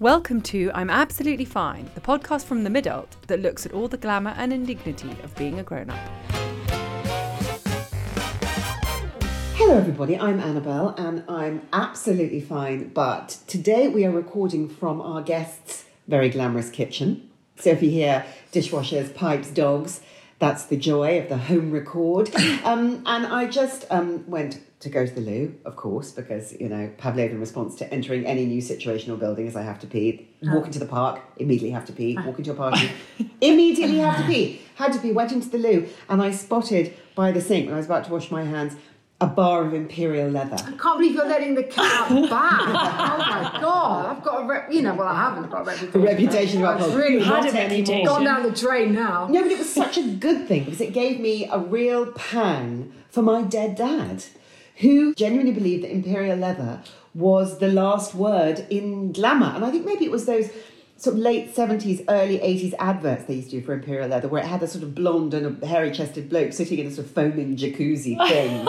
Welcome to I'm Absolutely Fine, the podcast from the Midult that looks at all the glamour and indignity of being a grown-up. Hello, everybody. I'm Annabelle and I'm absolutely fine. But today we are recording from our guest's very glamorous kitchen. So if you hear dishwashers, pipes, dogs, that's the joy of the home record. Um, and I just um, went to go to the loo, of course, because, you know, Pavlovian response to entering any new situation or building is I have to pee. Walk into the park, immediately have to pee. Walk into a party, immediately have to pee. Had to pee, went into the loo, and I spotted by the sink when I was about to wash my hands a bar of imperial leather. I can't believe you're letting the cat out of the bag. oh my god, I've got a rep. You know, well, I haven't got a reputation. A reputation about It's really had not a reputation. Gone down the drain now. No, but it was such a good thing because it gave me a real pang for my dead dad, who genuinely believed that imperial leather was the last word in glamour. And I think maybe it was those sort of late 70s, early 80s adverts they used to do for imperial leather, where it had a sort of blonde and a hairy chested bloke sitting in a sort of foaming jacuzzi thing.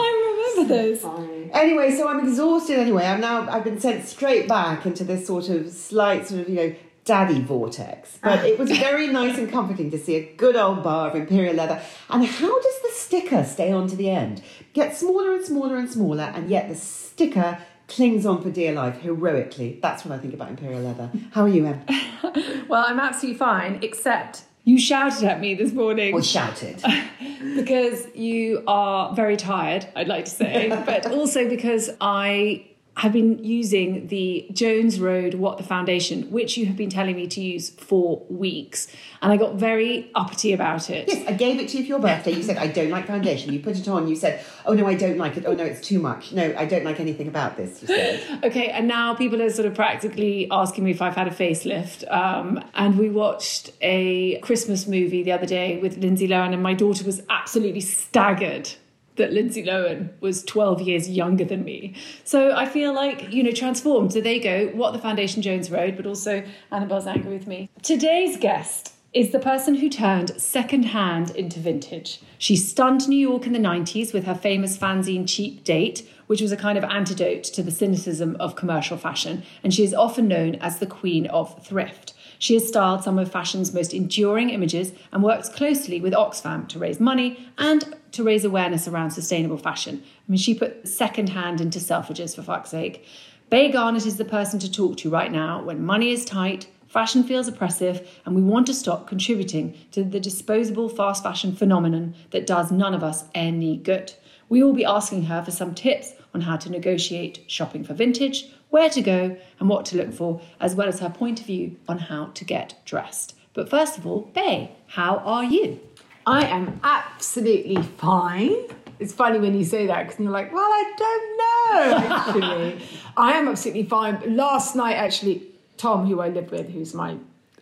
Remember those. Anyway, so I'm exhausted anyway. I'm now I've been sent straight back into this sort of slight sort of, you know, daddy vortex. But it was very nice and comforting to see a good old bar of imperial leather. And how does the sticker stay on to the end? Get smaller and smaller and smaller, and yet the sticker clings on for dear life heroically. That's what I think about imperial leather. How are you, Em? Well, I'm absolutely fine, except you shouted at me this morning Or shouted. because you are very tired, I'd like to say, but also because I have been using the Jones Road What the Foundation, which you have been telling me to use for weeks. And I got very uppity about it. Yes, I gave it to you for your birthday. You said, I don't like foundation. You put it on. You said, oh no, I don't like it. Oh no, it's too much. No, I don't like anything about this, you said. Okay, and now people are sort of practically asking me if I've had a facelift. Um, and we watched a Christmas movie the other day with Lindsay Lohan, and my daughter was absolutely staggered that Lindsay Lohan was 12 years younger than me. So I feel like, you know, transformed. So there you go, what the Foundation Jones Road, but also Annabelle's angry with me. Today's guest is the person who turned second-hand into vintage. She stunned New York in the 90s with her famous fanzine Cheap Date, which was a kind of antidote to the cynicism of commercial fashion, and she is often known as the queen of thrift. She has styled some of fashion's most enduring images and works closely with Oxfam to raise money and to raise awareness around sustainable fashion. I mean, she put second hand into Selfridges for fuck's sake. Bay Garnett is the person to talk to right now when money is tight, fashion feels oppressive, and we want to stop contributing to the disposable fast fashion phenomenon that does none of us any good. We will be asking her for some tips on how to negotiate shopping for vintage, where to go, and what to look for, as well as her point of view on how to get dressed. But first of all, Bay, how are you? I am absolutely fine. It's funny when you say that because you're like, well, I don't know, actually. I am absolutely fine. Last night, actually, Tom, who I live with, who's my,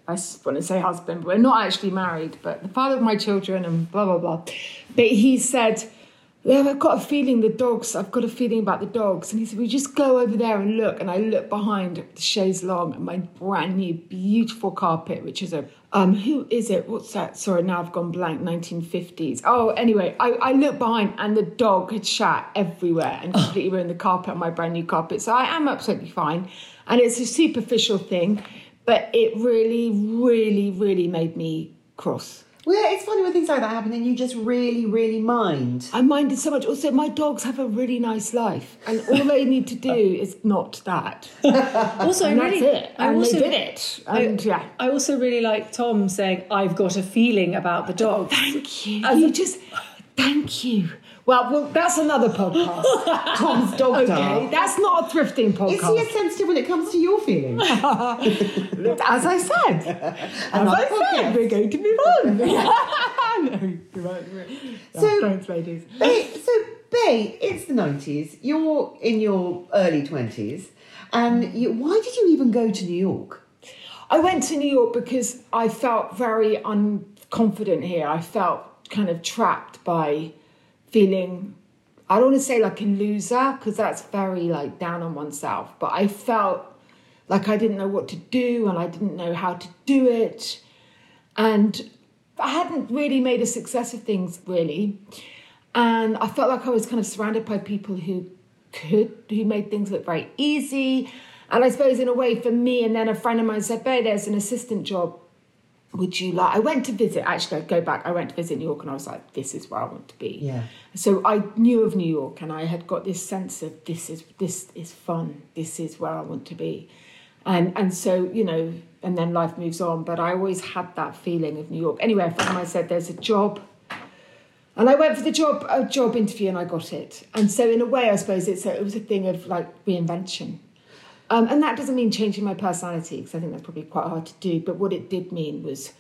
I want to say husband, but we're not actually married, but the father of my children and blah, blah, blah. But he said, yeah, I've got a feeling the dogs, I've got a feeling about the dogs. And he said, we just go over there and look. And I look behind the chaise long and my brand new, beautiful carpet, which is a, um, who is it? What's that? Sorry, now I've gone blank, 1950s. Oh, anyway, I, I look behind and the dog had shat everywhere and completely ruined the carpet on my brand new carpet. So I am absolutely fine. And it's a superficial thing, but it really, really, really made me cross. Well, it's funny when things like that happen and you just really, really mind. I minded so much. Also, my dogs have a really nice life, and all they need to do is not that. Also, I really, that's it. I And also, they did it. And yeah. I also really like Tom saying, "I've got a feeling about the dog." Thank you. you just thank you. Well, well, that's another podcast. Tom's dog Okay, that's not a thrifting podcast. Is podcast. he sensitive when it comes to your feelings? As I said, as I Another said, podcast. we're going to move on. no, you're right. you're right. Yeah, So- thanks, ladies. Bay, so, Bay, it's the 90s. You're in your early 20s. And you, why did you even go to New York? I went to New York because I felt very unconfident here. I felt kind of trapped by feeling, I don't want to say like a loser because that's very like down on oneself, but I felt like I didn't know what to do and I didn't know how to do it. And I hadn't really made a success of things really. And I felt like I was kind of surrounded by people who could, who made things look very easy. And I suppose in a way for me, and then a friend of mine said, Babe, there's an assistant job. Would you like? I went to visit, actually, I go back. I went to visit New York and I was like, this is where I want to be. Yeah. So I knew of New York and I had got this sense of this is this is fun. This is where I want to be. And and so, you know, and then life moves on. But I always had that feeling of New York. Anyway, a friend of said there's a job. And I went for the job a job interview and I got it. And so in a way I suppose it's a, it was a thing of like reinvention. Um, and that doesn't mean changing my personality because I think that's probably quite hard to do. But what it did mean was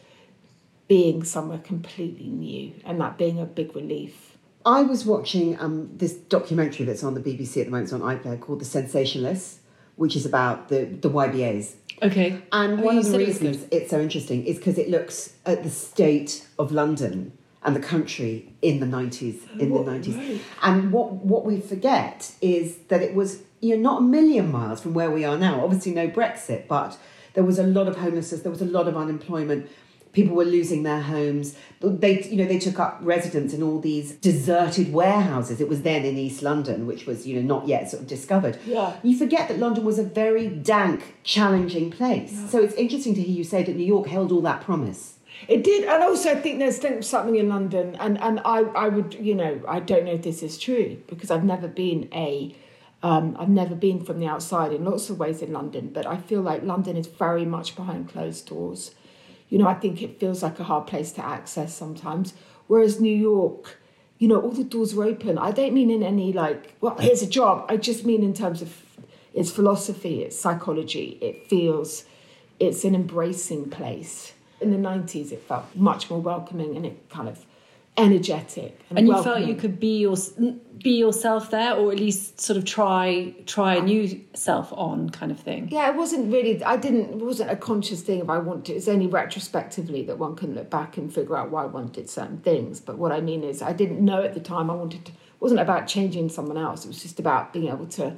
being somewhere completely new and that being a big relief. I was watching um, this documentary that's on the BBC at the moment, it's on iPlayer, called The Sensationalists, which is about the, the YBAs. Okay, And Oh, one of the said it reasons it's so interesting is because it looks at the state of London and the country in the 90s, in the 90s. And what, what we forget is that it was you know, not a million miles from where we are now. Obviously, no Brexit, but there was a lot of homelessness, there was a lot of unemployment. People were losing their homes. They, you know, they took up residence in all these deserted warehouses. It was then in East London, which was, you know, not yet sort of discovered. Yeah. You forget that London was a very dank, challenging place. So it's interesting to hear you say that New York held all that promise. It did, and also I think there's something in London, and and I I would you know I don't know if this is true because I've never been a um, I've never been from the outside in lots of ways in London, but I feel like London is very much behind closed doors. You know, I think it feels like a hard place to access sometimes, whereas New York. You know, all the doors are open. I don't mean in any like, well, here's a job. I just mean in terms of its philosophy, its psychology. It feels it's an embracing place. In the 90s, it felt much more welcoming and it kind of energetic. And, And you felt you could be your be yourself there, or at least sort of try try a new self on, kind of thing. Yeah, it wasn't really, I didn't, it wasn't a conscious thing if I wanted, it's only retrospectively that one can look back and figure out why one did certain things. But what I mean is, I didn't know at the time I wanted to, it wasn't about changing someone else, it was just about being able to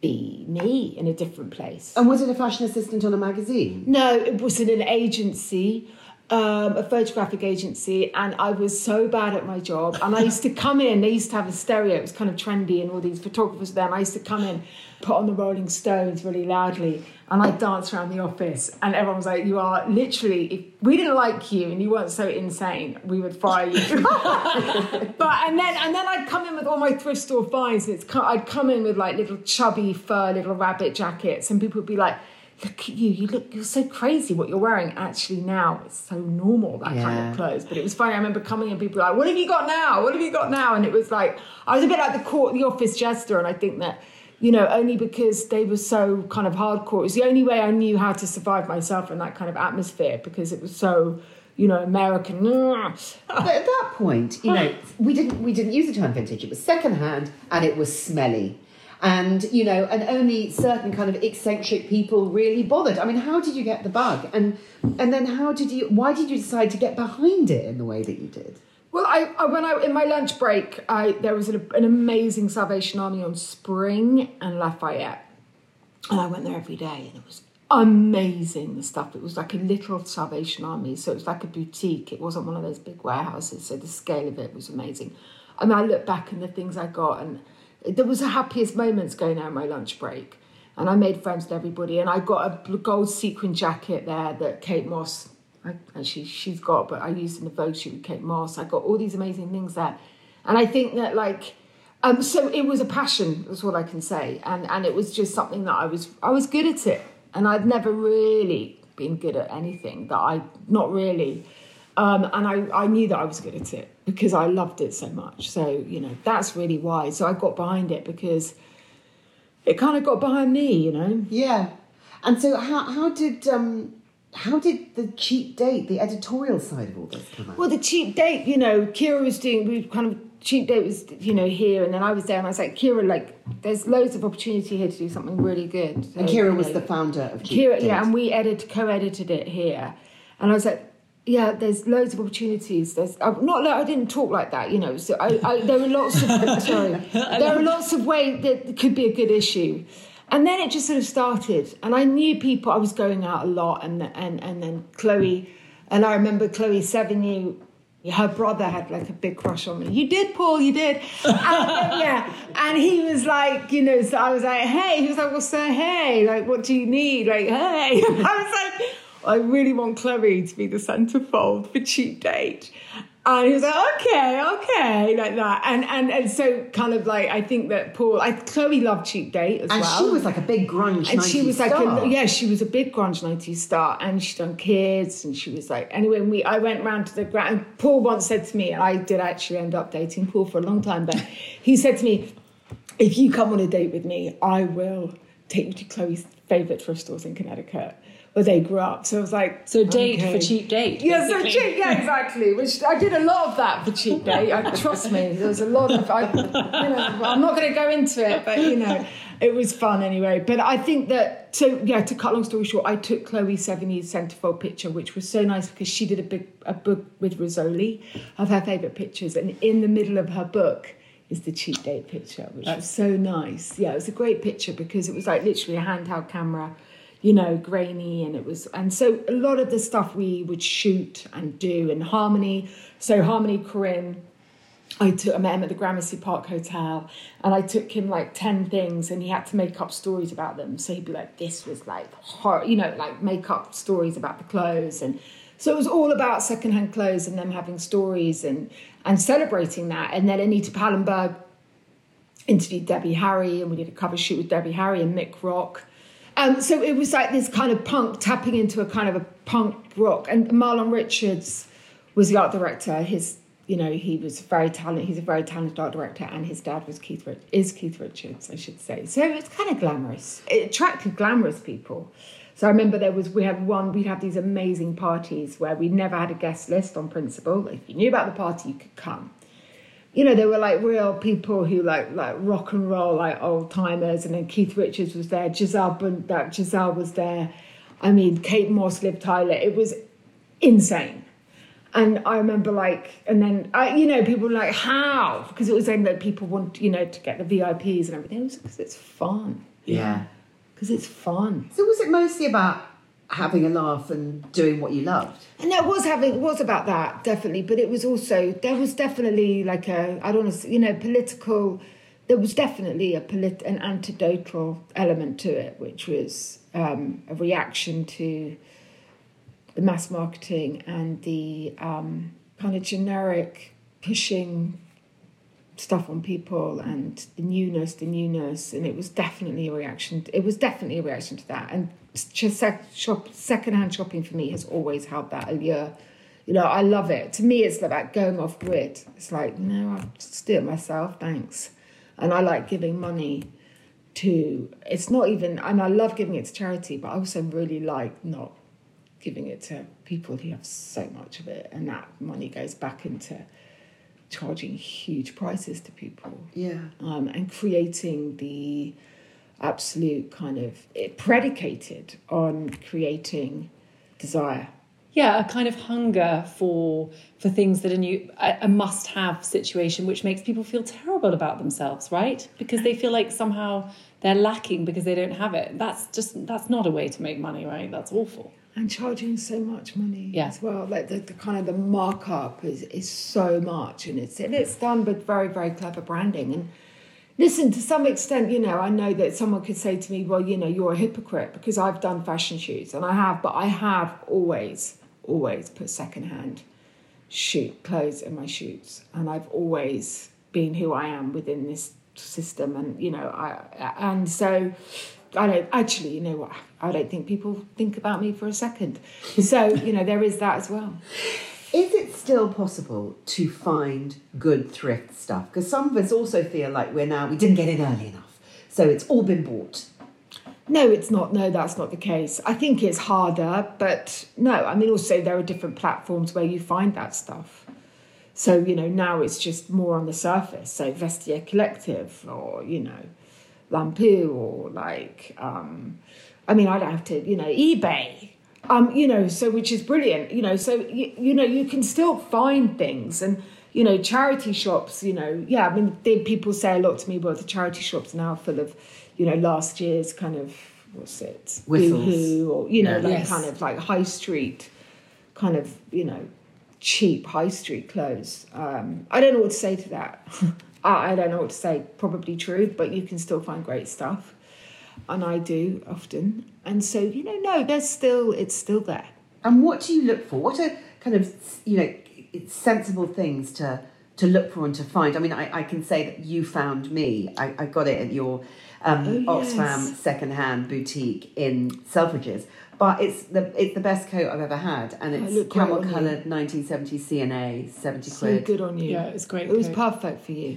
be me in a different place. And was it a fashion assistant on a magazine? No, it was in an agency, um, a photographic agency, and I was so bad at my job. And I used to come in, they used to have a stereo, it was kind of trendy, and all these photographers there. And I used to come in, put on the Rolling Stones really loudly, and I'd dance around the office. And everyone was like, You are literally, if we didn't like you and you weren't so insane, we would fire you. but and then and then I'd come in with all my thrift store finds, and it's I'd come in with like little chubby fur, little rabbit jackets, and people would be like, "Look at you! You look you're so crazy. What you're wearing actually now it's so normal that kind of clothes." But it was funny. I remember coming and people were like, "What have you got now? What have you got now?" And it was like I was a bit like the court, the office jester, and I think that. You know, only because they were so kind of hardcore. It was the only way I knew how to survive myself in that kind of atmosphere because it was so, you know, American. But at that point, you know, we didn't we didn't use the term vintage. It was secondhand and it was smelly. And you know, and only certain kind of eccentric people really bothered. I mean, how did you get the bug? And and then how did you why did you decide to get behind it in the way that you did? Well, I, I when I in my lunch break, I there was an, an amazing Salvation Army on Spring and Lafayette, and I went there every day, and it was amazing the stuff. It was like a little Salvation Army, so it was like a boutique. It wasn't one of those big warehouses, so the scale of it was amazing. Mean, I look back and the things I got, and there was the happiest moments going out my lunch break. And I made friends with everybody, and I got a gold sequin jacket there that Kate Moss I, and she she's got, but I used in the Vogue shoot with Kate Moss. I got all these amazing things there, and I think that like. Um, so it was a passion, that's what I can say, and and it was just something that I was I was good at it, and I'd never really been good at anything that I not really, um, and I I knew that I was good at it because I loved it so much. So you know that's really why. So I got behind it because it kind of got behind me, you know. Yeah. And so how how did um how did the cheap date, the editorial side of all this come out? Well, the cheap date, you know, Kira was doing, we kind of, cheap date was, you know, here, and then I was there, and I was like, Kira, like, there's loads of opportunity here to do something really good. So, and Kira you was the founder of Cheap Kira, Date. yeah, and we edited co-edited it here, and I was like, yeah, there's loads of opportunities. There's uh, not. Like, I didn't talk like that, you know. So I, I, there are lots of sorry. There are lots of ways that could be a good issue, and then it just sort of started. And I knew people. I was going out a lot, and and and then Chloe, and I remember Chloe Sevigny her brother had like a big crush on me. You did, Paul, you did. And, yeah. And he was like, you know, so I was like, hey. He was like, well, sir, hey, like, what do you need? Like, hey. I was like, I really want Chloe to be the centerfold for Cheap Date. And he was like, okay, okay, like that. And and and so kind of like I think that Paul I Chloe loved Cheap Date as and well. And she was like a big grunge and she 90s was like star. a, yeah she was a big grunge 90s star and she'd done kids and she was like anyway we I went round to the ground and Paul once said to me and I did actually end up dating Paul for a long time but he said to me if you come on a date with me I will take you to Chloe's favourite thrift stores in Connecticut where they grew up so I was like So date okay. for cheap date. yeah, so cheap, yeah, exactly. Which I did a lot of that for cheap date. I, trust me, there was a lot of. I, you know, I'm not going to go into it, but you know, it was fun anyway. But I think that so yeah. To cut long story short, I took Chloe Sevigny's centerfold picture, which was so nice because she did a big a book with Rizzoli of her favourite pictures, and in the middle of her book is the cheap date picture, which was so nice. Yeah, it was a great picture because it was like literally a handheld camera you know, grainy, and it was, and so a lot of the stuff we would shoot and do in Harmony. So Harmony Korine, I took I met him at the Gramercy Park Hotel, and I took him like ten things, and he had to make up stories about them. So he'd be like, "This was like horror," you know, like make up stories about the clothes, and so it was all about secondhand clothes and them having stories and and celebrating that. And then Anita Pallenberg interviewed Debbie Harry, and we did a cover shoot with Debbie Harry and Mick Rock. Um, so it was like this kind of punk tapping into a kind of a punk rock. And Marlon Richards was the art director. His, you know, he was very talented. He's a very talented art director, and his dad was Keith Rich- is Keith Richards, I should say. So it's kind of glamorous. It attracted glamorous people. So I remember there was we had one. We'd have these amazing parties where we never had a guest list on principle. If you knew about the party, you could come you know, there were like real people who like like rock and roll, like old timers, and then Keith Richards was there, Giselle Bund, that Giselle was there. I mean, Kate Moss, Liv Tyler. It was insane. And I remember like, and then I, you know, people were like, how? Because it was then that people want, you know, to get the VIPs and everything. It was because it's fun. yeah. Because it's fun. So was it mostly about having a laugh and doing what you loved? And there was having it was about that definitely, but it was also there was definitely like a I don't know you know political. There was definitely a polit an antidotal element to it, which was um, a reaction to the mass marketing and the um, kind of generic pushing stuff on people and the newness, the newness, and it was definitely a reaction. It was definitely a reaction to that. And shop, secondhand shopping for me has always held that allure. You know, I love it. To me, it's about going off grid. It's like, no, I'll just do it myself, thanks. And I like giving money to. It's not even, and I love giving it to charity, but I also really like not giving it to people who have so much of it, and that money goes back into charging huge prices to people Yeah. um, and creating the absolute kind of predicated on creating desire. yeah a kind of hunger for for things that are new a, a must have situation which makes people feel terrible about themselves right because they feel like somehow they're lacking because they don't have it that's just that's not a way to make money right that's awful And charging so much money Yeah. as well. Like the, the kind of the markup is, is so much and it's and it's done with very, very clever branding. And listen, to some extent, you know, I know that someone could say to me, Well, you know, you're a hypocrite because I've done fashion shoots and I have, but I have always always put secondhand shoot clothes in my shoots, and I've always been who I am within this system, and you know, I and so I don't actually, you know what? I don't think people think about me for a second. So you know, there is that as well. Is it still possible to find good thrift stuff? Because some of us also feel like we're now we didn't get in early enough, so it's all been bought. No, it's not. No, that's not the case. I think it's harder, but no. I mean, also there are different platforms where you find that stuff. So you know now it's just more on the surface. So Vestiaire Collective, or you know, Lampoo, or like, um, I mean, I don't have to, you know, eBay. Um, you know, so which is brilliant. You know, so you, you know you can still find things and you know charity shops. You know, yeah. I mean, they, people say a lot to me. Well, the charity shops now full of you know, last year's kind of what's it, Whistles. Boohoo, or you know, Yeah. like Yes. kind of like high street, kind of you know, cheap high street clothes. Um, I don't know what to say to that. I, I don't know what to say. Probably true, but you can still find great stuff, and I do often. And so you know, no, there's still it's still there. And what do you look for? What are kind of you know sensible things to to look for and to find? I mean, I, I can say that you found me. I, I got it at your um, Oh, Oxfam yes. second-hand boutique in Selfridges. But it's the it's the best coat I've ever had, and it's camel coloured 1970 C&A, 70 quid. So good on you. Yeah, it's great It was perfect for you.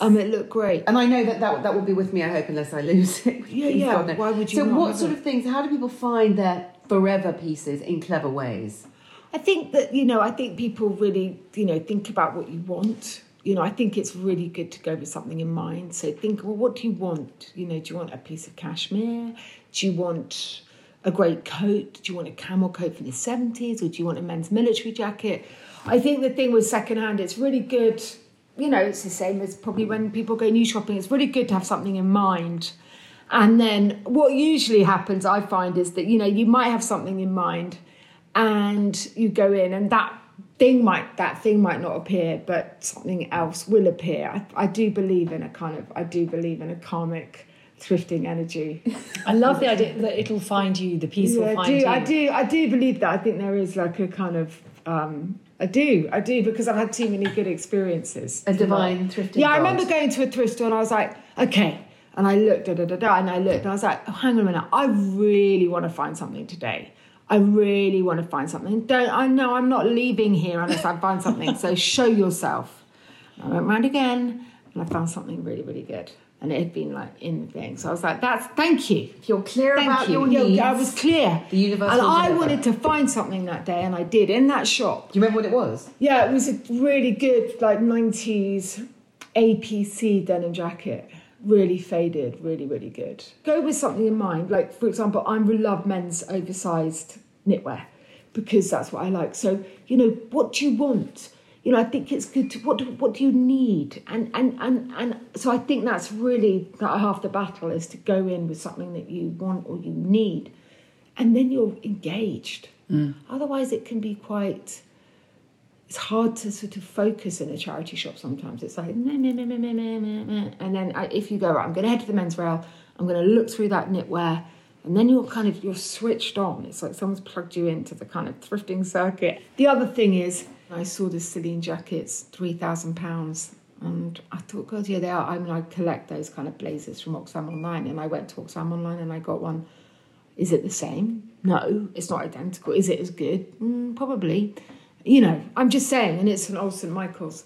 Um, it looked great. And I know that, that that will be with me. I hope unless I lose it. Yeah, yeah, God, no. why would you So, not what sort it? of things? How do people find their forever pieces in clever ways? I think that you know, I think people really you know think about what you want. You know, I think it's really good to go with something in mind. So think, well, what do you want? You know, do you want a piece of cashmere? Do you want a great coat? Do you want a camel coat from the seventies, or do you want a men's military jacket? I think the thing with secondhand, it's really good. You know, it's the same as probably when people go new shopping. It's really good to have something in mind. And then what usually happens, I find, is that you know you might have something in mind, and you go in, and that thing might that thing might not appear, but something else will appear. I, I do believe in a kind of I do believe in a karmic thrifting energy. I love the idea that it'll find you, the piece Yeah, will I find do, you. I do, I do believe that. I think there is like a kind of, um, I do, I do, because I've had too many good experiences. A divine thrifting Yeah, I remember going to a thrift store and I was like, okay. And I looked, da da da da, and I looked, and I was like, oh, hang on a minute, I really want to find something today. I really want to find something. Don't I know I'm not leaving here unless I find something. So show yourself. I went round again and I found something really, really good. And it had been like in the thing. So I was like, that's thank you. You're clear Thank about you. your needs, I was clear. the universe And I wanted to find something that day, and I did in that shop. Do you remember what it was? Yeah, it was a really good, like 90s APC denim jacket. Really faded, really, really good. Go with something in mind. Like, for example, I love men's oversized knitwear because that's what I like. So, you know, what do you want? you know, I think it's good to what do what do you need? And and and and so I think that's really that half the battle is to go in with something that you want or you need, and then you're engaged. Mm. Otherwise, it can be quite. It's hard to sort of focus in a charity shop sometimes. It's like, meh, meh, meh, meh, meh, meh, meh. and then I, if you go, right, I'm going to head to the men's rail, I'm going to look through that knitwear, and then you're kind of, you're switched on. It's like someone's plugged you into the kind of thrifting circuit. The other thing is, I saw the Celine jackets, £3,000. And I thought, God, yeah, they are. I mean, I collect those kind of blazers from Oxfam Online. And I went to Oxfam Online and I got one. Is it the same? No, it's not identical. Is it as good? Mm, probably. You know, I'm just saying, and it's an old St. Michael's.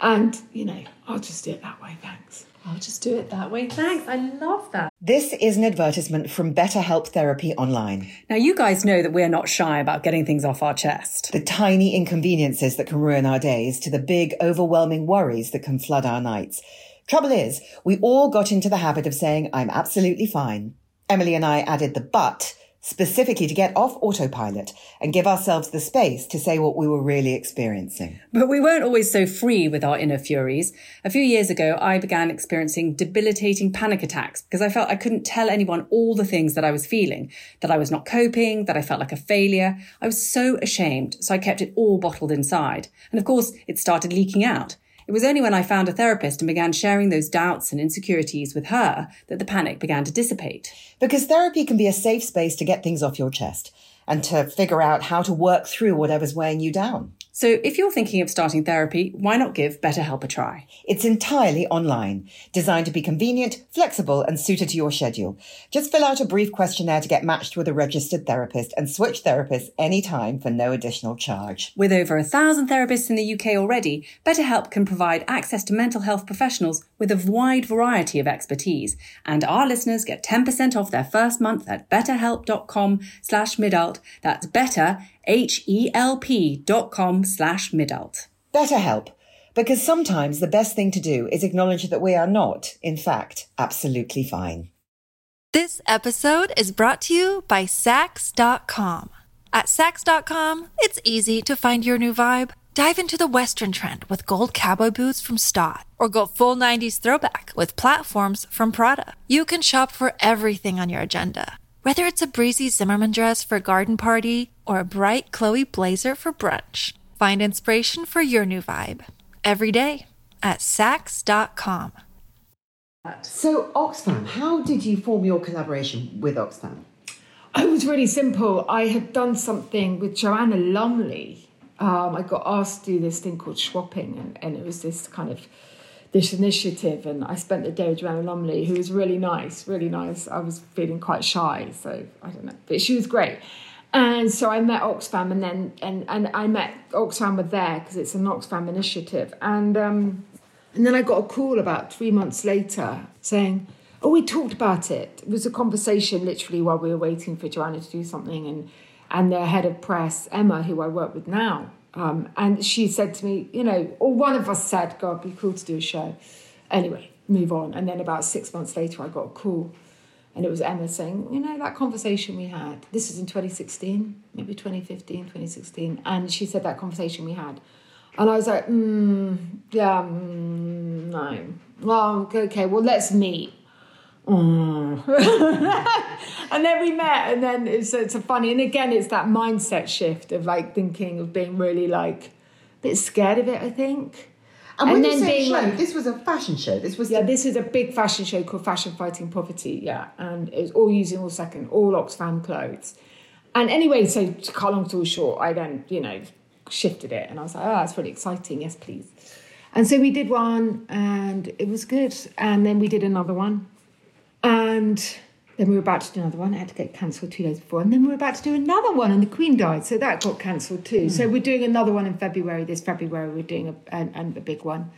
And, you know, I'll just do it that way, thanks. I'll just do it that way. Thanks. I love that. This is an advertisement from BetterHelp Therapy Online. Now, you guys know that we're not shy about getting things off our chest. The tiny inconveniences that can ruin our days to the big, overwhelming worries that can flood our nights. Trouble is, we all got into the habit of saying, I'm absolutely fine. Emily and I added the but specifically to get off autopilot and give ourselves the space to say what we were really experiencing. But we weren't always so free with our inner furies. A few years ago, I began experiencing debilitating panic attacks because I felt I couldn't tell anyone all the things that I was feeling, that I was not coping, that I felt like a failure. I was so ashamed, so I kept it all bottled inside. And of course, it started leaking out. It was only when I found a therapist and began sharing those doubts and insecurities with her that the panic began to dissipate. Because therapy can be a safe space to get things off your chest. and to figure out how to work through whatever's weighing you down. So if you're thinking of starting therapy, why not give BetterHelp a try? It's entirely online, designed to be convenient, flexible, and suited to your schedule. Just fill out a brief questionnaire to get matched with a registered therapist and switch therapists anytime for no additional charge. With over a thousand therapists in the UK already, BetterHelp can provide access to mental health professionals with a wide variety of expertise. And our listeners get 10% off their first month at betterhelp.com slash midult. That's better, H-E-L-P dot com slash midult. BetterHelp, because sometimes the best thing to do is acknowledge that we are not, in fact, absolutely fine. This episode is brought to you by Saks.com. At Saks.com, it's easy to find your new vibe. Dive into the Western trend with gold cowboy boots from Staud, or go full 90s throwback with platforms from Prada. You can shop for everything on your agenda, whether it's a breezy Zimmermann dress for a garden party or a bright Chloe blazer for brunch. Find inspiration for your new vibe every day at Saks.com. So, Oxfam, how did you form your collaboration with Oxfam? Oh, it was really simple. I had done something with Joanna Lumley. Um, I got asked to do this thing called swapping, and, and it was this kind of this initiative. And I spent the day with Joanna Lumley, who was really nice, really nice. I was feeling quite shy, so I don't know, but she was great. And so I met Oxfam, and then and and I met Oxfam were there because it's an Oxfam initiative, and um, and then I got a call about three months later saying, "Oh, we talked about it. It was a conversation literally while we were waiting for Joanna to do something, and and the head of press, Emma, who I work with now, um, and she said to me, you know, or one of us said, God, it'd be cool to do a show. Anyway, move on. And then about six months later, I got a call. And it was Emma saying, you know, that conversation we had, this is in 2016, maybe 2015, 2016. And she said that conversation we had. And I was like, mm, yeah, mm, no. Well, okay, well, let's meet. Mm. and then we met, and then it's, it's a funny, and again, it's that mindset shift of like thinking of being really like a bit scared of it, I think. And when And you then say being show, like- this was a fashion show. This was Yeah, the- this is a big fashion show called Fashion Fighting Poverty. Yeah, and it's all using all second, all Oxfam clothes. And anyway, so to cut long story short, I then you know shifted it, and I was like, oh, that's really exciting. Yes, please. And so we did one, and it was good. And then we did another one, and then we were about to do another one. It had to get cancelled two days before, and then we were about to do another one, and the Queen died, so that got cancelled too. So hmm. we're doing another one in February. This February, we're doing a, and, and a big one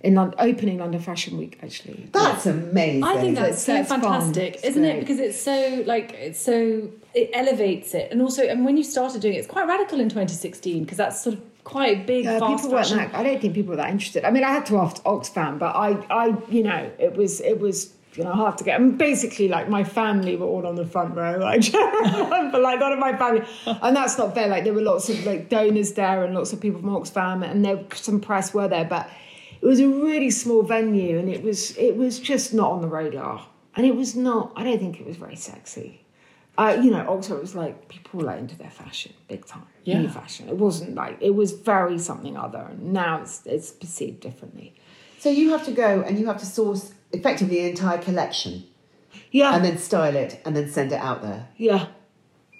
in London, opening London Fashion Week. Actually, That's amazing. I think that's so That's fun. fantastic, It's isn't it? Because it's so like it's so it elevates it, and also and when you started doing it, it's quite radical in 2016 because that's sort of quite a big, Yeah, fast people weren't fashion. that. I don't think people were that interested. I mean, I had to ask Oxfam, but I, I, you know, it was, it was, you know, hard to get. I mean, basically, like my family were all on the front row, like, but like none of my family, and that's not fair. Like there were lots of like donors there and lots of people from Oxfam, and there some press were there, but it was a really small venue, and it was, it was just not on the radar, and it was not. I don't think it was very sexy. Uh, you know, Oxford was like people were like into their fashion big time, Yeah. new fashion. It wasn't like it was very something other. And now it's it's perceived differently. so you have to go and you have to source effectively the entire collection Yeah, and then style it and then send it out there. yeah,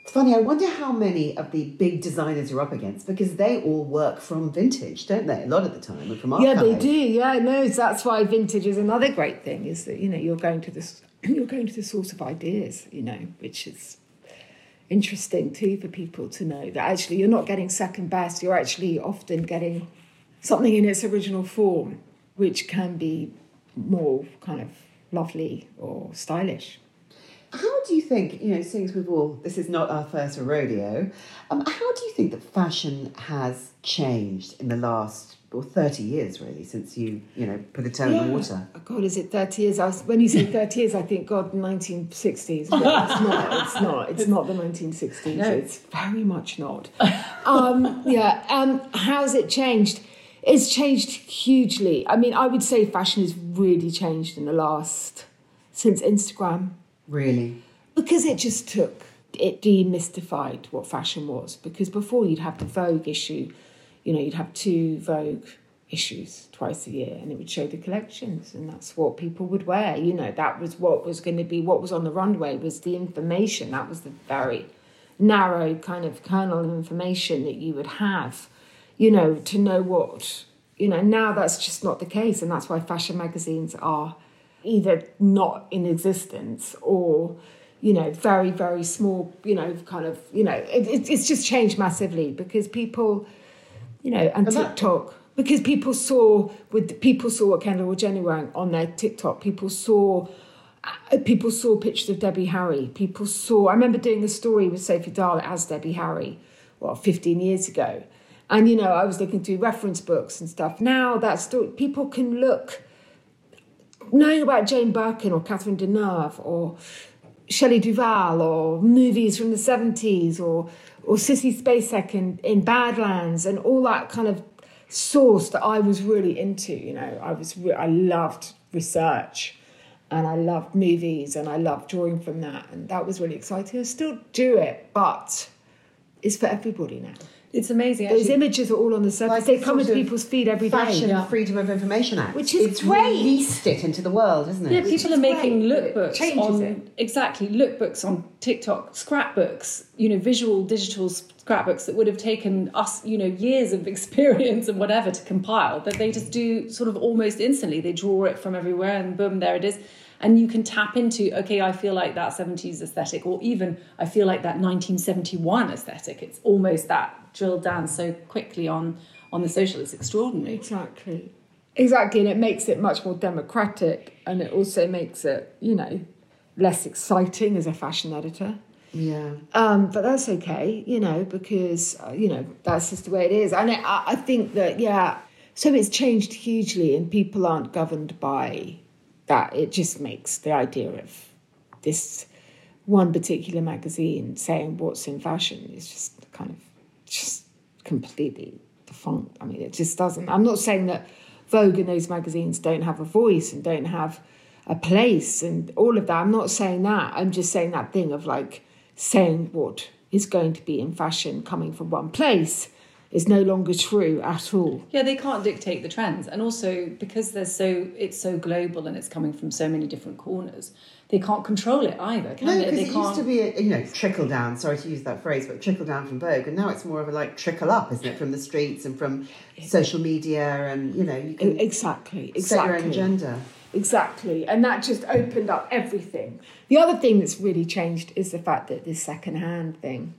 It's funny, I wonder how many of the big designers you're up against because they all work from vintage, don't they? A lot of the time, from yeah. They do. Yeah, no, that's why vintage is another great thing. Is that you know you're going to this you're going to the source of ideas. You know, which is interesting too for people to know that actually you're not getting second best. You're actually often getting something in its original form, which can be more kind of lovely or stylish. How do you think, you know, since we've all, this is not our first rodeo, um, how do you think that fashion has changed in the last, well, 30 years really, since you, you know, put a toe in the water? Oh, God, is it 30 years? I was, when you say 30 years, I think, God, 1960s. But it's not. It's not. It's not the 1960s. It's very much not. Um, yeah. Um, how's it changed? It's changed hugely. I mean, I would say fashion has really changed in the last, since Instagram. Really? because it just took it demystified what fashion was. Because before you'd have the vogue issue you know you'd have two vogue issues twice a year and it would show the collections and that's what people would wear. You know that was what was going to be what was on the runway was the information. That was the very narrow kind of kernel of information that you would have, you know, to know what, you know, now that's just not the case. And that's why fashion magazines are either not in existence or, you know, very, very small, you know, kind of, you know, it, it, it's just changed massively because people, you know, and, And that- TikTok. because people saw with people saw what Kendall or Jenny wearing on their TikTok. People saw uh, people saw pictures of Debbie Harry. People saw. I remember doing a story with Sophie Dahl as Debbie Harry, well, fifteen years ago, and you know I was looking through reference books and stuff. Now that story, people can look knowing about Jane Birkin or Catherine Deneuve or Shelley Duvall or movies from the 70s or or Sissy Spacek in, in Badlands and all that kind of source that I was really into. You know, I was re- I loved research and I loved movies and I loved drawing from that and that was really exciting. I still do it, but it's for everybody now. It's amazing. Those Actually. images are all on the surface. Like they the come into people's feed every day. Fashion Freedom of Information Act. Which is it's great. released it into the world, isn't it? Yeah, people are making great, lookbooks changes on it. exactly lookbooks on TikTok, scrapbooks, you know, visual digital scrapbooks that would have taken us, you know, years of experience and whatever to compile. That they just do sort of almost instantly. They draw it from everywhere, and boom, there it is. And you can tap into, okay, I feel like that 70s aesthetic, or even I feel like that 1971 aesthetic. It's almost that drilled down so quickly on on the social. It's extraordinary. Exactly. Exactly, and it makes it much more democratic and it also makes it, you know, less exciting as a fashion editor. Yeah. Um, but that's okay, you know, because, uh, you know, that's just the way it is. And I, I think that, yeah, so it's changed hugely and people aren't governed by that. It just makes the idea of this one particular magazine saying what's in fashion is just kind of just completely defunct. I mean, it just doesn't. I'm not saying that Vogue and those magazines don't have a voice and don't have a place and all of that. I'm not saying that. I'm just saying that thing of like saying what is going to be in fashion coming from one place is no longer true at all. Yeah, they can't dictate the trends, and also because they're so it's so global and it's coming from so many different corners, they can't control it either, can No, they? because it can't. used to be, a, you know, trickle down. Sorry to use that phrase, but trickle down from Vogue, and now it's more of a like trickle up, isn't it? From the streets and from social media, and you know, you can Exactly. set your own Exactly. agenda. Exactly. And that just opened up everything. The other thing that's really changed is the fact that this second-hand thing,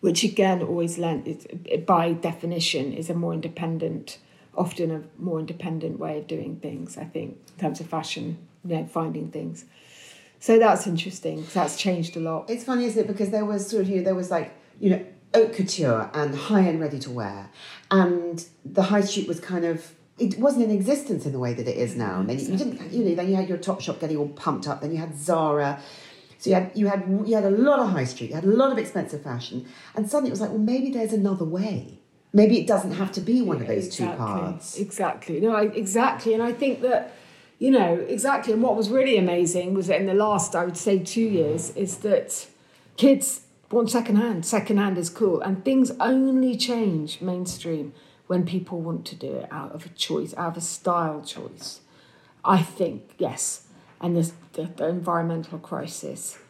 which again always lent, by definition, is a more independent, often a more independent way of doing things, I think, in terms of fashion, you know, finding things. So that's interesting. That's changed a lot. It's funny, isn't it? Because there was sort of, you know, there was like, you know, haute couture and high end ready to wear, and the high street was kind of. It wasn't in existence in the way that it is now. And then you didn't, you know, then you had your top shop getting all pumped up. Then you had Zara, so you had you had you had a lot of high street. You had a lot of expensive fashion, and suddenly it was like, well, maybe there's another way. Maybe it doesn't have to be one of those two paths. Exactly. No, I, exactly. And I think that, you know, exactly. And what was really amazing was that in the last, I would say, two years, is that kids want secondhand. Secondhand is cool. And things only change mainstream when people want to do it out of a choice, out of a style choice. I think, yes. And this, the, the environmental crisis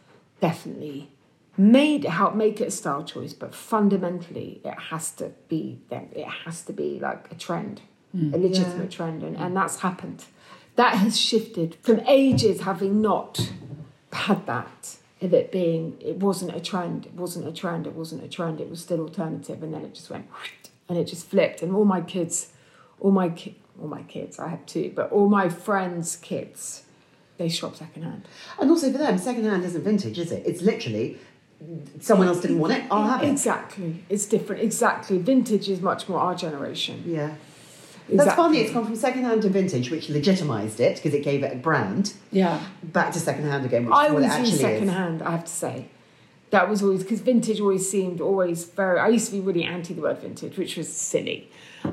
definitely made help make it a style choice, but fundamentally it has to be then it has to be like a trend, a mm. legitimate trend, and, mm. and that's happened. That has shifted from ages having not had that of it being it wasn't a trend, it wasn't a trend, it wasn't a trend, it was still alternative, and then it just went and it just flipped, and all my kids, all my ki- all my kids, I have two, but all my friends' kids, they shop secondhand. And also for them, secondhand isn't vintage, is it? It's literally someone else didn't want it. I'll have it. Exactly. It's different. Exactly. Vintage is much more our generation. Yeah. That's funny. It's gone from secondhand to vintage, which legitimised it because it gave it a brand, yeah. back to secondhand again, which I is what it always actually use second is. I have to say. That was always because vintage always seemed always very. I used to be really anti the word vintage, which was silly.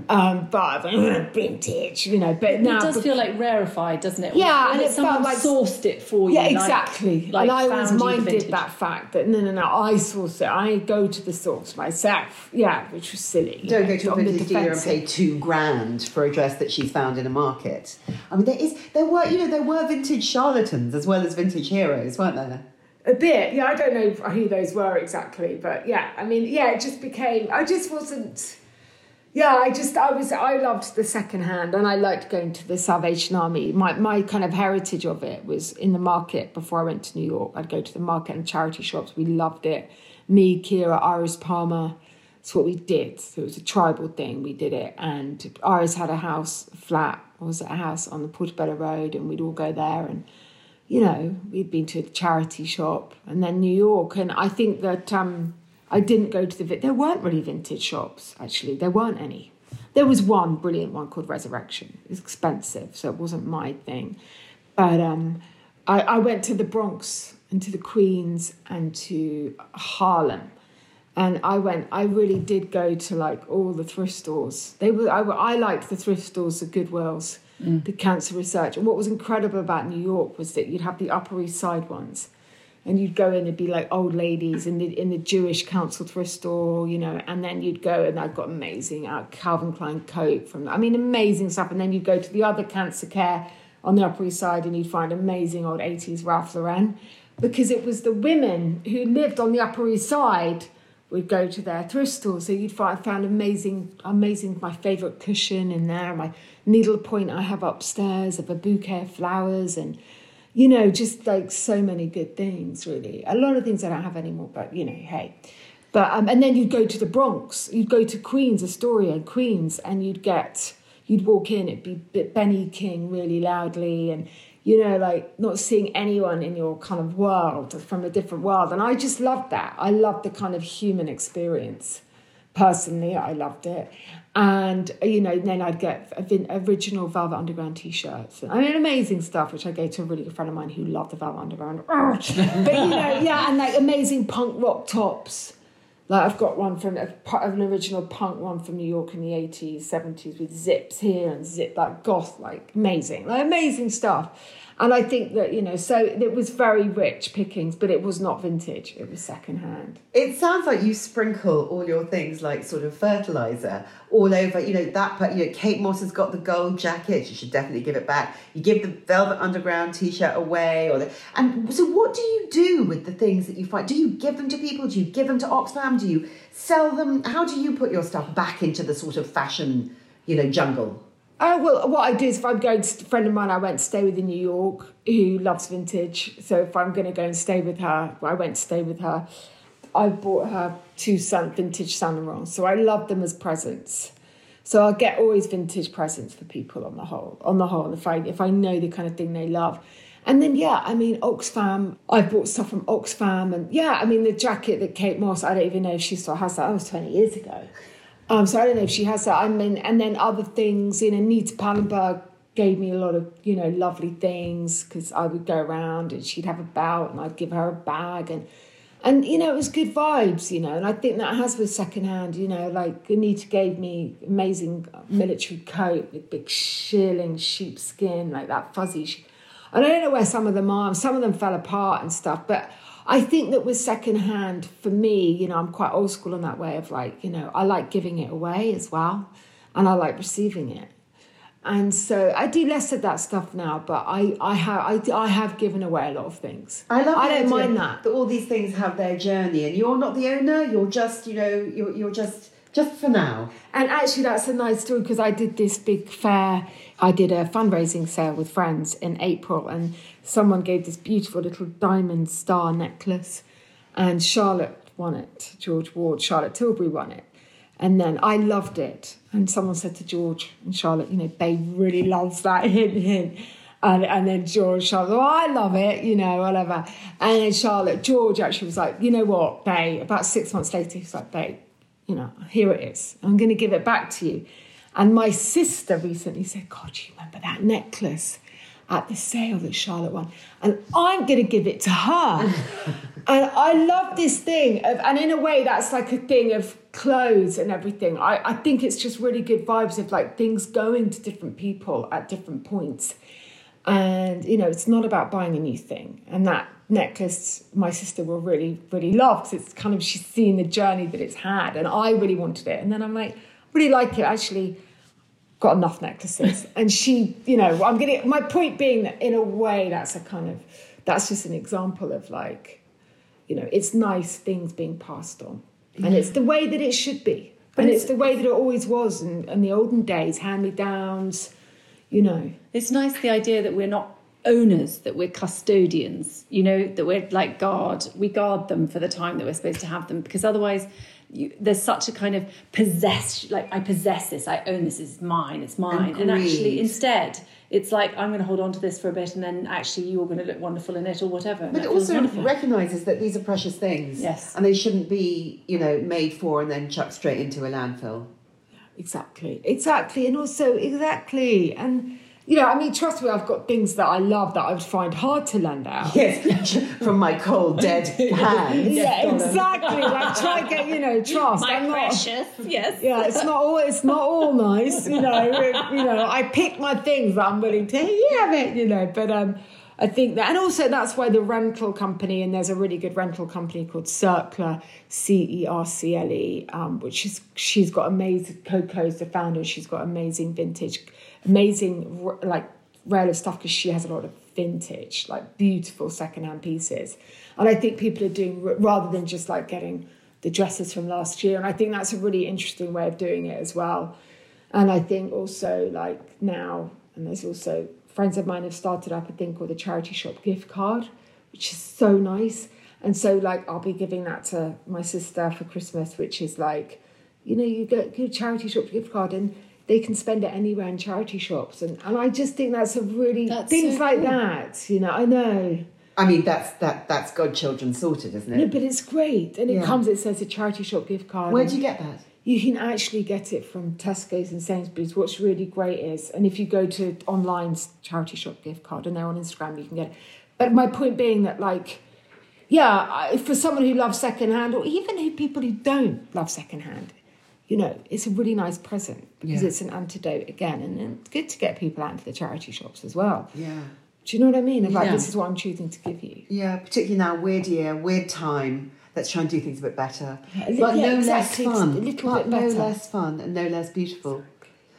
Um, but I was vintage, you know. But now it does feel like rarefied, doesn't it? Yeah, Or and that it felt someone like- sourced it for you. Yeah, exactly. Like, and I always found you the minded vintage. that fact that no, no, no, I source it. I go to the source myself. Yeah, which was silly. Don't go to a the vintage dealer and defensive. pay two grand for a dress that she's found in a market. I mean, there is there were you know there were vintage charlatans as well as vintage heroes, weren't there? A bit, yeah. I don't know who those were exactly, but yeah. I mean, yeah. It just became. I just wasn't. Yeah, I just I was I loved the second hand, and I liked going to the Salvation Army. My my kind of heritage of it was in the market before I went to New York. I'd go to the market and charity shops. We loved it. Me, Kira, Iris Palmer. That's what we did. So it was a tribal thing. We did it, and Iris had a house, flat, was a house on the Portobello Road, and we'd all go there and you know, we'd been to a charity shop and then New York. And I think that um, I didn't go to the, there weren't really vintage shops, actually. There weren't any. There was one brilliant one called Resurrection. It was expensive, so it wasn't my thing. But um, I, I went to the Bronx and to the Queens and to Harlem. And I went, I really did go to like all the thrift stores. They were, I, I liked the thrift stores, the Goodwills mm. the cancer research. And what was incredible about New York was that you'd have the Upper East Side ones. And you'd go in and be like old ladies in the in the Jewish council thrift store, you know, and then you'd go and I've got amazing uh, Calvin Klein coat from I mean amazing stuff. And then you'd go to the other cancer care on the Upper East Side and you'd find amazing old 80s Ralph Lauren because it was the women who lived on the Upper East Side would go to their thrift store. So you'd find found amazing, amazing. My favourite cushion in there, my needlepoint I have upstairs of a bouquet of flowers, and you know, just like so many good things. Really, a lot of things I don't have anymore, but you know, hey. But um, and then you'd go to the Bronx. You'd go to Queens, Astoria, Queens, and you'd get. You'd walk in, it'd be Benny King really loudly, and you know, like not seeing anyone in your kind of world from a different world. And I just loved that. I loved the kind of human experience. Personally, I loved it. And, you know, then I'd get original Velvet Underground t shirts. I mean, amazing stuff, which I gave to a really good friend of mine who loved the Velvet Underground. but, you know, yeah, and like amazing punk rock tops like I've got one from a, an original punk one from New York in the 80s, 70s with zips here and zip like goth, like amazing, like amazing stuff. And I think that, you know, so it was very rich pickings, but it was not vintage, it was secondhand. It sounds like you sprinkle all your things like sort of fertilizer all over. You know, that, but, you know, Kate Moss has got the gold jacket, you should definitely give it back. You give the Velvet Underground t shirt away. or the, And so, what do you do with the things that you find? Do you give them to people? Do you give them to Oxfam? Do you sell them? How do you put your stuff back into the sort of fashion, you know, jungle? Oh well, what I do is if I'm going to a friend of mine I went to stay with in New York who loves vintage. So if I'm going to go and stay with her, I went to stay with her. I bought her two vintage Saint Laurent. So I love them as presents. So I get always vintage presents for people on the whole. On the whole, if I if I know the kind of thing they love. And then yeah, I mean Oxfam. I bought stuff from Oxfam, and yeah, I mean the jacket that Kate Moss. I don't even know if she still has that. That was twenty years ago. Um, so I don't know if she has that. I mean, and then other things, you know, Anita Pallenberg gave me a lot of, you know, lovely things because I would go around and she'd have a bout and I'd give her a bag and, and you know, it was good vibes, you know, and I think that has with secondhand, you know, like Anita gave me amazing military coat with big shearling sheepskin, like that fuzzy. And I don't know where some of them are. Some of them fell apart and stuff, but I think that with secondhand, for me, you know, I'm quite old school in that way of like, you know, I like giving it away as well, and I like receiving it. And so I do less of that stuff now, but I, I have I, I have given away a lot of things. I love. I don't mind that. That all these things have their journey, and you're not the owner. You're just, you know, you're you're just just for now. And actually, that's a nice story because I did this big fair. I did a fundraising sale with friends in April, and someone gave this beautiful little diamond star necklace, and Charlotte won it. George Waud, Charlotte Tilbury won it. And then I loved it. And someone said to George and Charlotte, you know, Babe really loves that hint, hint. And, and then George, Charlotte, oh, I love it, you know, whatever. And then Charlotte, George actually was like, you know what, Babe, about six months later, he's like, Babe, you know, here it is. I'm going to give it back to you. And my sister recently said, God, you remember that necklace? at the sale that Charlotte won, and I'm going to give it to her. and I love this thing, of, and in a way, that's like a thing of clothes and everything. I, I think it's just really good vibes of like things going to different people at different points. And, you know, it's not about buying a new thing. And that necklace, my sister will really, really love because it's kind of, she's seen the journey that it's had. And I really wanted it. And then I'm like, really like it actually got enough necklaces. and she, you know, I'm getting my point being that in a way that's a kind of that's just an example of like you know, it's nice things being passed on. And it's the way that it should be. and it's, the way that it always was in, in the olden days, hand me downs, you know. It's nice the idea that we're not owners, that we're custodians, you know, that we're like guard. We guard them for the time that we're supposed to have them because otherwise you, there's such a kind of possess, like I possess this, I own this, it's mine, it's mine. And, actually, instead, it's like I'm going to hold on to this for a bit and then actually you're going to look wonderful in it or whatever. But it also wonderful. recognises that these are precious things. Yes. And they shouldn't be, you know, made for and then chucked straight into a landfill. Exactly, exactly, and also exactly, and you know, I mean, trust me, I've got things that I love that I would find hard to lend out. Yes, from my cold, dead hands. Yeah, exactly. Like try get you know trust. My I'm not- precious, yes. yeah, it's not all it's not all nice, you know. you know, I pick my things that I'm willing to have it, you know. But um, I think that, and also that's why the rental company, and there's a really good rental company called Cercle, C E R C L E, um, which is she's got amazing. Coco's the founder. She's got amazing vintage, amazing like rare stuff because she has a lot of vintage, like beautiful secondhand pieces. And I think people are doing rather than just like getting the dresses from last year. And I think that's a really interesting way of doing it as well. And I think also like now, and there's also friends of mine have started up a thing called the charity shop gift card, which is so nice. And so like I'll be giving that to my sister for Christmas, which is like, you know, you get charity shop gift card and they can spend it anywhere in charity shops. And, and I just think that's a really That's things so like cool. that, you know, I know. I mean, that's that that's godchildren sorted, isn't it? No, it? but it's great. And it Yeah. comes, it says a charity shop gift card. Where do you get that? you can actually get it from Tesco's and Sainsbury's. What's really great is, and if you go to online charity shop gift card and they're on Instagram, you can get it. But my point being that, like, yeah, I- for someone who loves secondhand, or even who people who don't love secondhand, you know, it's a really nice present because Yeah. it's an antidote again, and it's good to get people out into the charity shops as well. Yeah. Do you know what I mean? Of like, Yeah. this is what I'm choosing to give you. Yeah, particularly now, weird year, weird time. Let's try and do things a bit better. Yeah, but no exactly, less fun. a little bit no less fun and no less beautiful.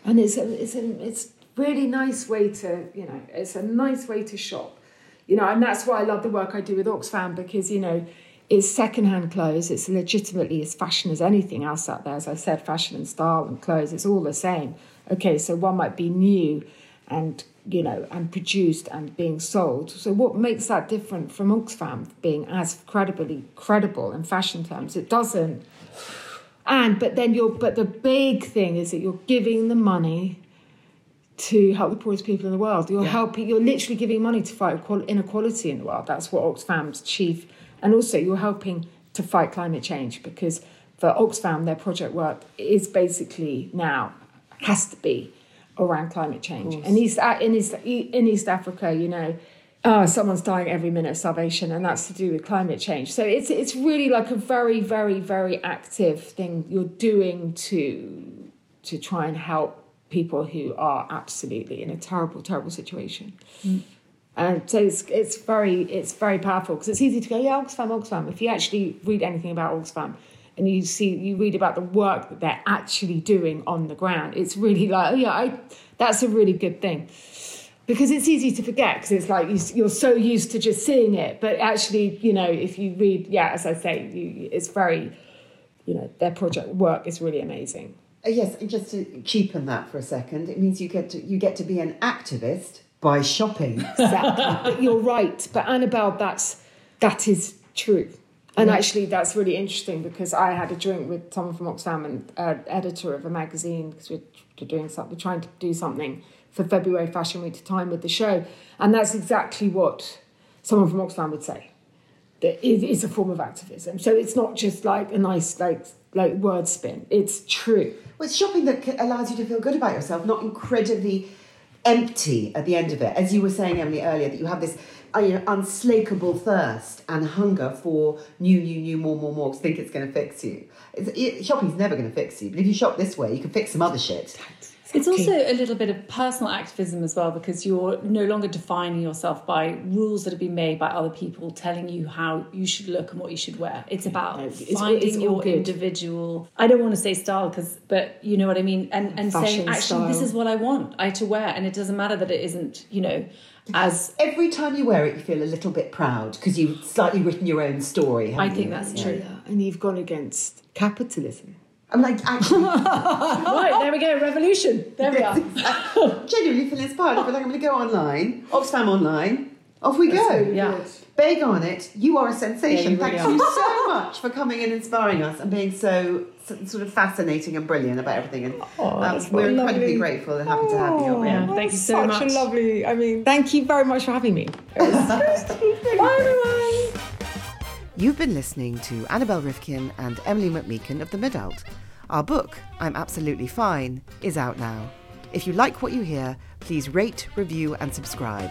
and it's a, it's a, it's really nice way to you know it's a nice way to shop you know and that's why I love the work I do with Oxfam because you know it's secondhand clothes it's legitimately as fashion as anything else out there as I said fashion and style and clothes it's all the same okay so one might be new and you know and produced and being sold so what makes that different from Oxfam being as credibly credible in fashion terms it doesn't and but then you're but the big thing is that you're giving the money to help the poorest people in the world. You're helping. You're literally giving money to fight inequality in the world. That's what Oxfam's chief, and also you're helping to fight climate change because for Oxfam, their project work is basically now has to be around climate change. And East in East in East Africa, you know. Uh, someone's dying every minute of starvation, and that's to do with climate change. So it's it's really like a very, very, very active thing you're doing to to try and help people who are absolutely in a terrible, terrible situation. So it's it's very it's very powerful because it's easy to go yeah Oxfam Oxfam. If you actually read anything about Oxfam and you see you read about the work that they're actually doing on the ground, it's really like oh yeah I that's a really good thing because it's easy to forget because it's like you, you're so used to just seeing it, but actually you know if you read yeah as I say you, it's very you know their project work is really amazing. Uh, yes, and just to cheapen that for a second, it means you get to you get to be an activist by shopping. exactly. but you're right. But Annabel, that's that is true. And actually, that's really interesting because I had a drink with someone from Oxfam and uh, editor of a magazine because we're doing something, we're trying to do something for February Fashion Week to time with the show, and that's exactly what someone from Oxfam would say. That it is a form of activism. So it's not just like a nice like like word spin. It's true. Well, it's shopping that allows you to feel good about yourself, not incredibly empty at the end of it. As you were saying, Emily, earlier, that you have this uh, you know, unslakable thirst and hunger for new, new, new, more, more, more, think it's going to fix you. It, shopping's never going to fix you, but if you shop this way, you can fix some other shit. It's also a little bit of personal activism as well because you're no longer defining yourself by rules that have been made by other people telling you how you should look and what you should wear. It's about It's- it's finding all your good. individual. I don't want to say style because, but you know what I mean, and and saying Fashion actually this is what I want I to wear, and it doesn't matter that it isn't you know as Every time you wear it, you feel a little bit proud because you've slightly written your own story. I think you? that's Yeah. true. And you've gone against capitalism. I'm like, actually, right there we go revolution there we are. genuinely feel inspired. I feel like I'm going to go online, Oxfam online. Off we go. Yeah. Bay Garnett, you are a sensation. Yeah, you really Thank you so much for coming and inspiring us and being so, so sort of fascinating and brilliant about everything. And um, we're incredibly grateful and happy to have you. Oh, Yeah, thank you so such much. a lovely. I mean, thank you very much for having me. Bye, everyone. You've been listening to Annabel Rivkin and Emily McMeekan of The Midult. Our book, I'm Absolutely Fine, is out now. If you like what you hear, please rate, review, and subscribe.